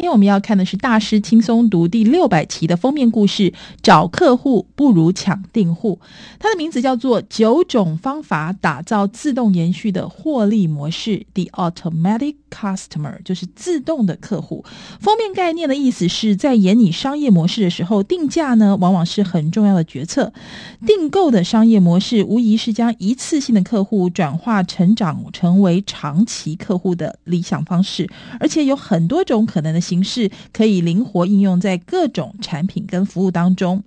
今天我们要看的是大师轻松读第六百期的封面故事，找客户不如抢订户。它的名字叫做《九种方法打造自动延续的获利模式》（The Automatic Customer），就是自动的客户。封面概念的意思是在演你商业模式的时候，定价呢往往是很重要的决策。订购的商业模式无疑是将一次性的客户转化成长成为长期客户的理想方式，而且有很多种可能的。形式可以灵活应用在各种产品跟服务当中，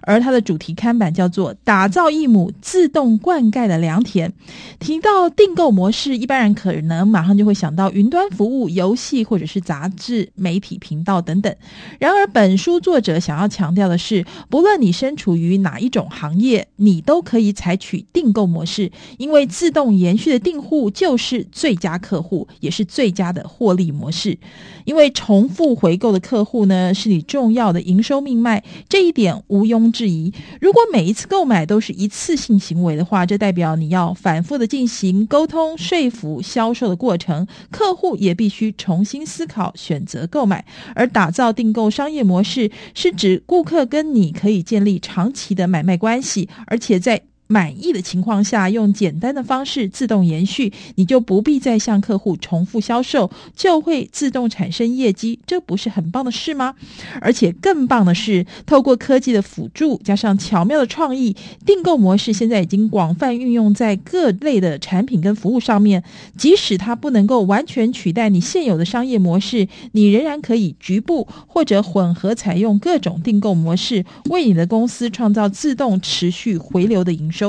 而它的主题看板叫做“打造一亩自动灌溉的良田”。提到订购模式，一般人可能马上就会想到云端服务、游戏或者是杂志、媒体频道等等。然而，本书作者想要强调的是，不论你身处于哪一种行业，你都可以采取订购模式，因为自动延续的订户就是最佳客户，也是最佳的获利模式。因为从重复回购的客户呢，是你重要的营收命脉，这一点毋庸置疑。如果每一次购买都是一次性行为的话，这代表你要反复的进行沟通、说服、销售的过程，客户也必须重新思考选择购买。而打造订购商业模式，是指顾客跟你可以建立长期的买卖关系，而且在满意的情况下，用简单的方式自动延续，你就不必再向客户重复销售，就会自动产生业绩，这不是很棒的事吗？而且更棒的是，透过科技的辅助，加上巧妙的创意，订购模式现在已经广泛运用在各类的产品跟服务上面。即使它不能够完全取代你现有的商业模式，你仍然可以局部或者混合采用各种订购模式，为你的公司创造自动持续回流的营收。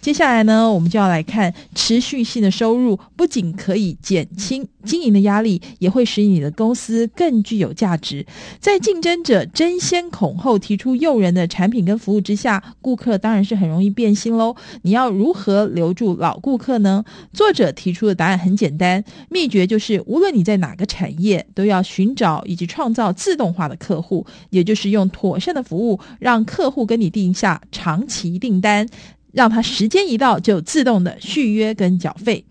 接下来呢，我们就要来看持续性的收入，不仅可以减轻经营的压力，也会使你的公司更具有价值。在竞争者争先恐后提出诱人的产品跟服务之下，顾客当然是很容易变心喽。你要如何留住老顾客呢？作者提出的答案很简单，秘诀就是无论你在哪个产业，都要寻找以及创造自动化的客户，也就是用妥善的服务，让客户跟你定下长期订单。让他时间一到就自动的续约跟缴费。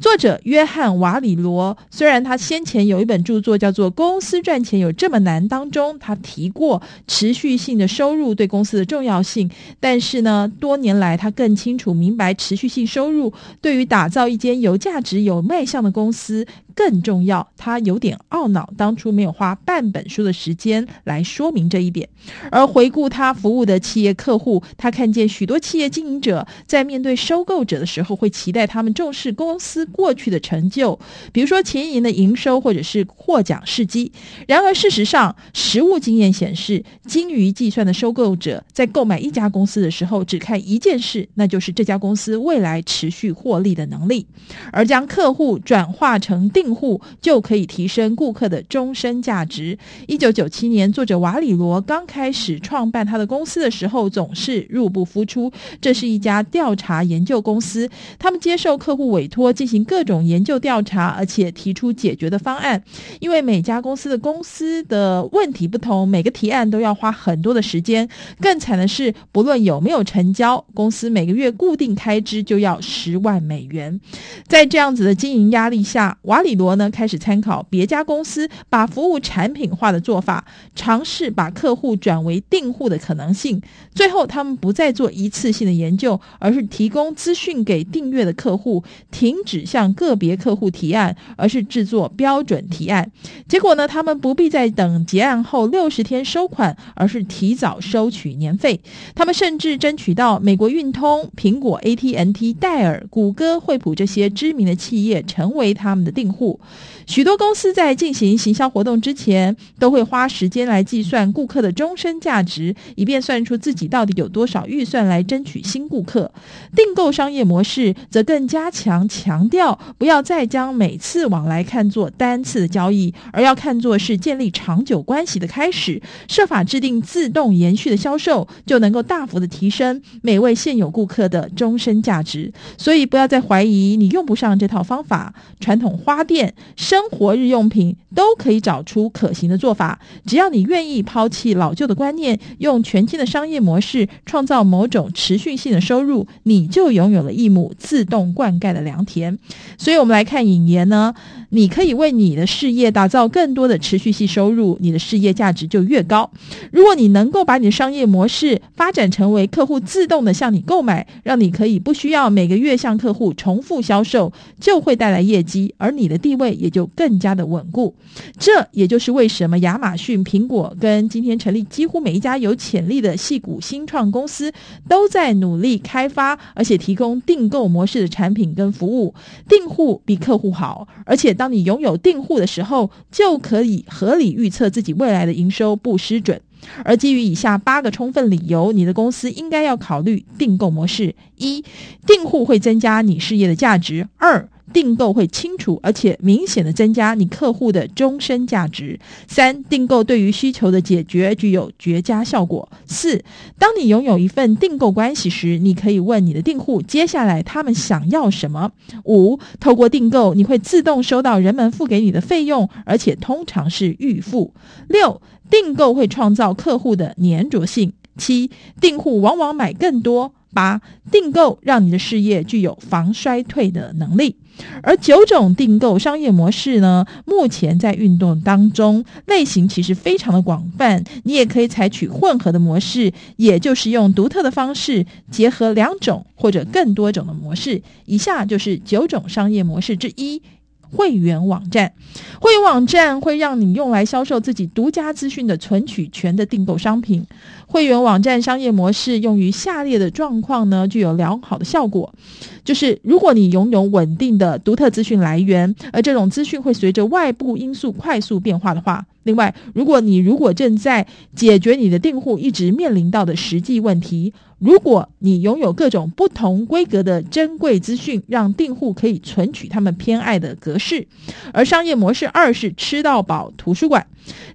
作者约翰瓦里罗虽然他先前有一本著作叫做《公司赚钱有这么难》，当中他提过持续性的收入对公司的重要性，但是呢，多年来他更清楚明白持续性收入对于打造一间有价值、有卖相的公司更重要。他有点懊恼当初没有花半本书的时间来说明这一点。而回顾他服务的企业客户，他看见许多企业经营者在面对收购者的时候，会期待他们重视公司过去的成就，比如说前一年的营收或者是获奖事迹。然而，事实上，实务经验显示，精于计算的收购者在购买一家公司的时候，只看一件事，那就是这家公司未来持续获利的能力。而将客户转化成订户，就可以提升顾客的终身价值。一九九七年，作者瓦里罗刚开始创办他的公司的时候，总是入不敷出。这是一家调查研究公司，他们接受客户委托进行。各种研究调查，而且提出解决的方案。因为每家公司的公司的问题不同，每个提案都要花很多的时间。更惨的是，不论有没有成交，公司每个月固定开支就要十万美元。在这样子的经营压力下，瓦里罗呢开始参考别家公司把服务产品化的做法，尝试把客户转为订户的可能性。最后，他们不再做一次性的研究，而是提供资讯给订阅的客户，停止。向个别客户提案，而是制作标准提案。结果呢，他们不必再等结案后六十天收款，而是提早收取年费。他们甚至争取到美国运通、苹果、AT&T、戴尔、谷歌、惠普这些知名的企业成为他们的订户。许多公司在进行行销活动之前，都会花时间来计算顾客的终身价值，以便算出自己到底有多少预算来争取新顾客。订购商业模式则更加强强调。不要再将每次往来看作单次的交易，而要看作是建立长久关系的开始。设法制定自动延续的销售，就能够大幅的提升每位现有顾客的终身价值。所以，不要再怀疑你用不上这套方法。传统花、生活日用品都可以找出可行的做法。只要你愿意抛弃老旧的观念，用全新的商业模式创造某种持续性的收入，你就拥有了一亩自动灌溉的良田。所以，我们来看引言呢。你可以为你的事业打造更多的持续性收入，你的事业价值就越高。如果你能够把你的商业模式发展成为客户自动的向你购买，让你可以不需要每个月向客户重复销售，就会带来业绩，而你的地位也就更加的稳固。这也就是为什么亚马逊、苹果跟今天成立几乎每一家有潜力的矽谷新创公司都在努力开发，而且提供订购模式的产品跟服务。订户比客户好，而且当你拥有订户的时候，就可以合理预测自己未来的营收不失准。而基于以下八个充分理由，你的公司应该要考虑订购模式：一、订户会增加你事业的价值；二、订购会清楚而且明显的增加你客户的终身价值；三、订购对于需求的解决具有绝佳效果；四、当你拥有一份订购关系时，你可以问你的订户接下来他们想要什么；五、透过订购，你会自动收到人们付给你的费用，而且通常是预付；六、订购会创造客户的粘着性；七、订户往往买更多；八、订购让你的事业具有防衰退的能力。而九种订购商业模式呢，目前在运动当中，类型其实非常的广泛。你也可以采取混合的模式，也就是用独特的方式结合两种或者更多种的模式。以下就是九种商业模式之一。会员网站，会员网站会让你用来销售自己独家资讯的存取权的订购商品。会员网站商业模式用于下列的状况呢，具有良好的效果。就是如果你拥有稳定的独特资讯来源，而这种资讯会随着外部因素快速变化的话。另外，如果你如果正在解决你的订户一直面临到的实际问题。如果你拥有各种不同规格的珍贵资讯，让订户可以存取他们偏爱的格式。而商业模式二是吃到饱图书馆。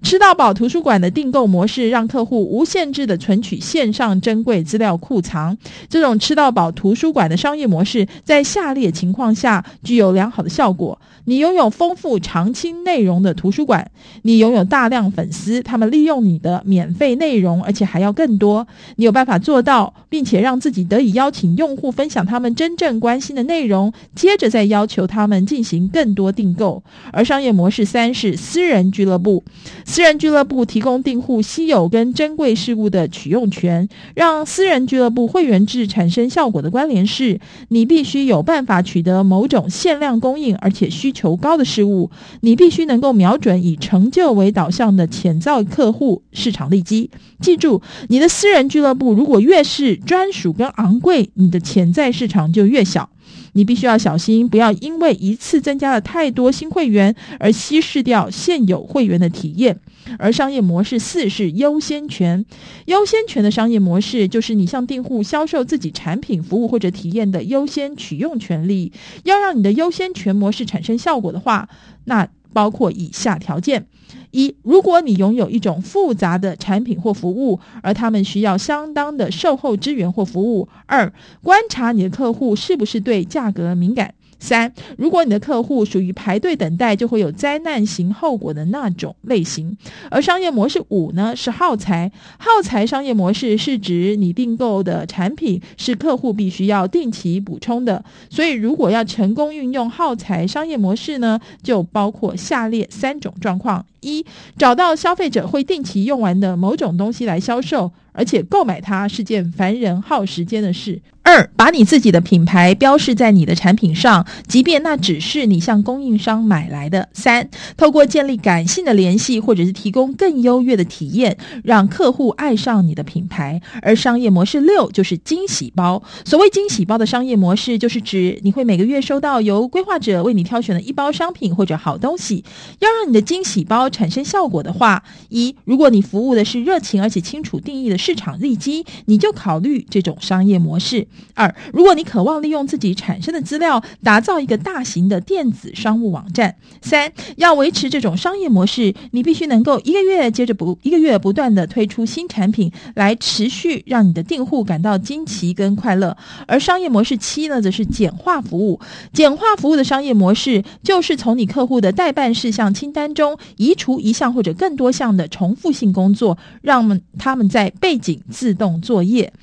吃到饱图书馆的订购模式，让客户无限制的存取线上珍贵资料库藏。这种吃到饱图书馆的商业模式，在下列情况下具有良好的效果：你拥有丰富常青内容的图书馆，你拥有大量粉丝，他们利用你的免费内容，而且还要更多。你有办法做到。并且让自己得以邀请用户分享他们真正关心的内容，接着再要求他们进行更多订购。而商业模式三是私人俱乐部，私人俱乐部提供订户稀有跟珍贵事物的取用权。让私人俱乐部会员制产生效果的关联是，你必须有办法取得某种限量供应而且需求高的事物。你必须能够瞄准以成就为导向的潜在客户市场利基。记住，你的私人俱乐部如果越是专属跟昂贵，你的潜在市场就越小。你必须要小心，不要因为一次增加了太多新会员而稀释掉现有会员的体验。而商业模式四是优先权，优先权的商业模式就是你向订户销售自己产品、服务或者体验的优先取用权利。要让你的优先权模式产生效果的话，那包括以下条件。一，如果你拥有一种复杂的产品或服务，而他们需要相当的售后支援或服务；二，观察你的客户是不是对价格敏感。三，如果你的客户属于排队等待就会有灾难型后果的那种类型，而商业模式五呢，是耗材。耗材商业模式是指你订购的产品是客户必须要定期补充的，所以如果要成功运用耗材商业模式呢，就包括下列三种状况：一，找到消费者会定期用完的某种东西来销售。而且购买它是件烦人耗时间的事。二，把你自己的品牌标示在你的产品上，即便那只是你向供应商买来的。三，透过建立感性的联系，或者是提供更优越的体验，让客户爱上你的品牌。而商业模式六就是惊喜包。所谓惊喜包的商业模式，就是指你会每个月收到由规划者为你挑选的一包商品或者好东西。要让你的惊喜包产生效果的话，一，如果你服务的是热情而且清楚定义的。市场利基，你就考虑这种商业模式。二，如果你渴望利用自己产生的资料打造一个大型的电子商务网站。三，要维持这种商业模式，你必须能够一个月接着不一个月不断的推出新产品，来持续让你的订户感到惊奇跟快乐。而商业模式七呢，则是简化服务。简化服务的商业模式，就是从你客户的代办事项清单中移除一项或者更多项的重复性工作，让们他们在被背景自动作业。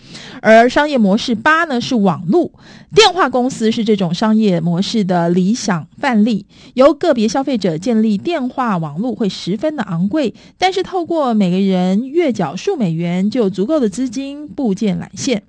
而商业模式八呢是网络电话公司，是这种商业模式的理想范例。由个别消费者建立电话网络会十分的昂贵，但是透过每个人月缴数美元，就有足够的资金布建缆线。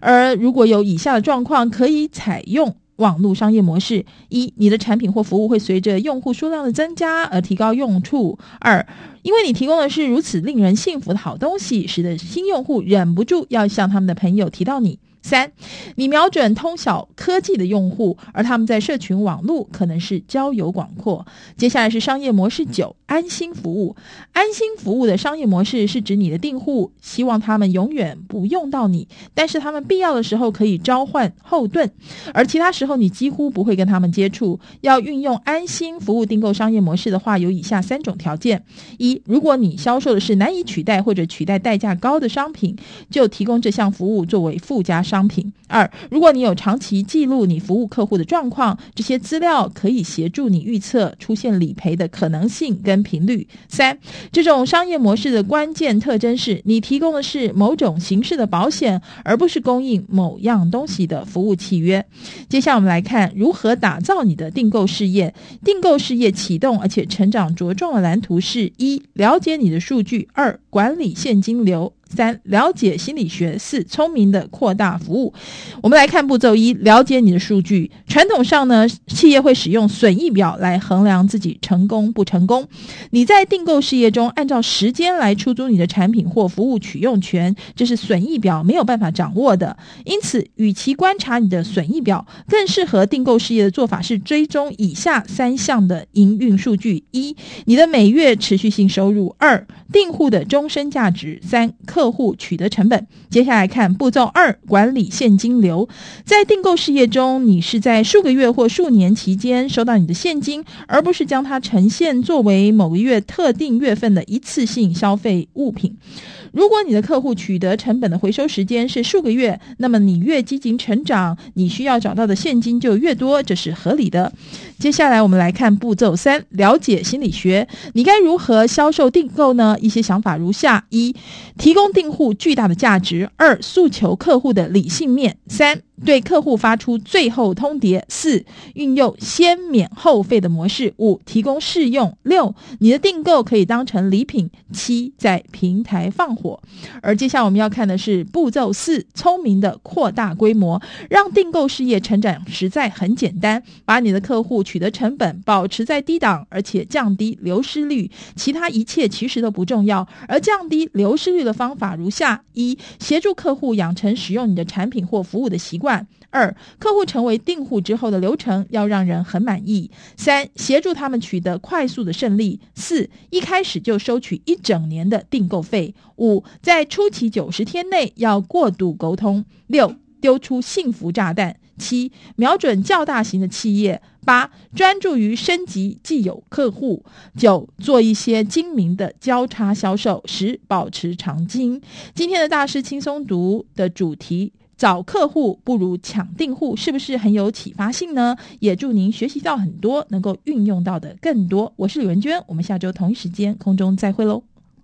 而如果有以下的状况，可以采用。网络商业模式：一，你的产品或服务会随着用户数量的增加而提高用处；二，因为你提供的是如此令人信服的好东西，使得新用户忍不住要向他们的朋友提到你。三，你瞄准通晓科技的用户，而他们在社群网络可能是交友广阔。接下来是商业模式九，安心服务。安心服务的商业模式是指你的订户希望他们永远不用到你，但是他们必要的时候可以召唤后盾，而其他时候你几乎不会跟他们接触。要运用安心服务订购商业模式的话，有以下三种条件：一，如果你销售的是难以取代或者取代代价高的商品，就提供这项服务作为附加。商品。二，如果你有长期记录你服务客户的状况，这些资料可以协助你预测出现理赔的可能性跟频率。三，这种商业模式的关键特征是你提供的是某种形式的保险，而不是供应某样东西的服务契约。接下来我们来看如何打造你的订购事业。订购事业启动而且成长茁壮的蓝图是：一、了解你的数据；二、管理现金流。三、了解心理学；四、聪明的扩大服务。我们来看步骤一：了解你的数据。传统上呢，企业会使用损益表来衡量自己成功不成功。你在订购事业中，按照时间来出租你的产品或服务取用权，这是损益表没有办法掌握的。因此，与其观察你的损益表，更适合订购事业的做法是追踪以下三项的营运数据：一、你的每月持续性收入；二、订户的终身价值；三、客客户取得成本。接下来看步骤二：管理现金流。在订购事业中，你是在数个月或数年期间收到你的现金，而不是将它呈现作为某个月特定月份的一次性消费物品。如果你的客户取得成本的回收时间是数个月，那么你越积极成长，你需要找到的现金就越多，这是合理的。接下来我们来看步骤三：了解心理学。你该如何销售订购呢？一些想法如下：一、提供订户巨大的价值；二、诉求客户的理性面；三、对客户发出最后通牒；四、运用先免后费的模式；五、提供试用；六、你的订购可以当成礼品；七、在平台放火。而接下来我们要看的是步骤四：聪明的扩大规模，让订购事业成长实在很简单，把你的客户取得成本保持在低档，而且降低流失率，其他一切其实都不重要。而降低流失率的方法如下：一、协助客户养成使用你的产品或服务的习惯。二、客户成为订户之后的流程要让人很满意。三、协助他们取得快速的胜利。四、一开始就收取一整年的订购费。五、在初期九十天内要过度沟通。六、丢出幸福炸弹。七、瞄准较大型的企业。八、专注于升级既有客户。九、做一些精明的交叉销售。十、保持长金。今天的大师轻松读的主题。找客户不如抢订户，是不是很有启发性呢？也祝您学习到很多，能够运用到的更多。我是李文娟，我们下周同一时间空中再会喽。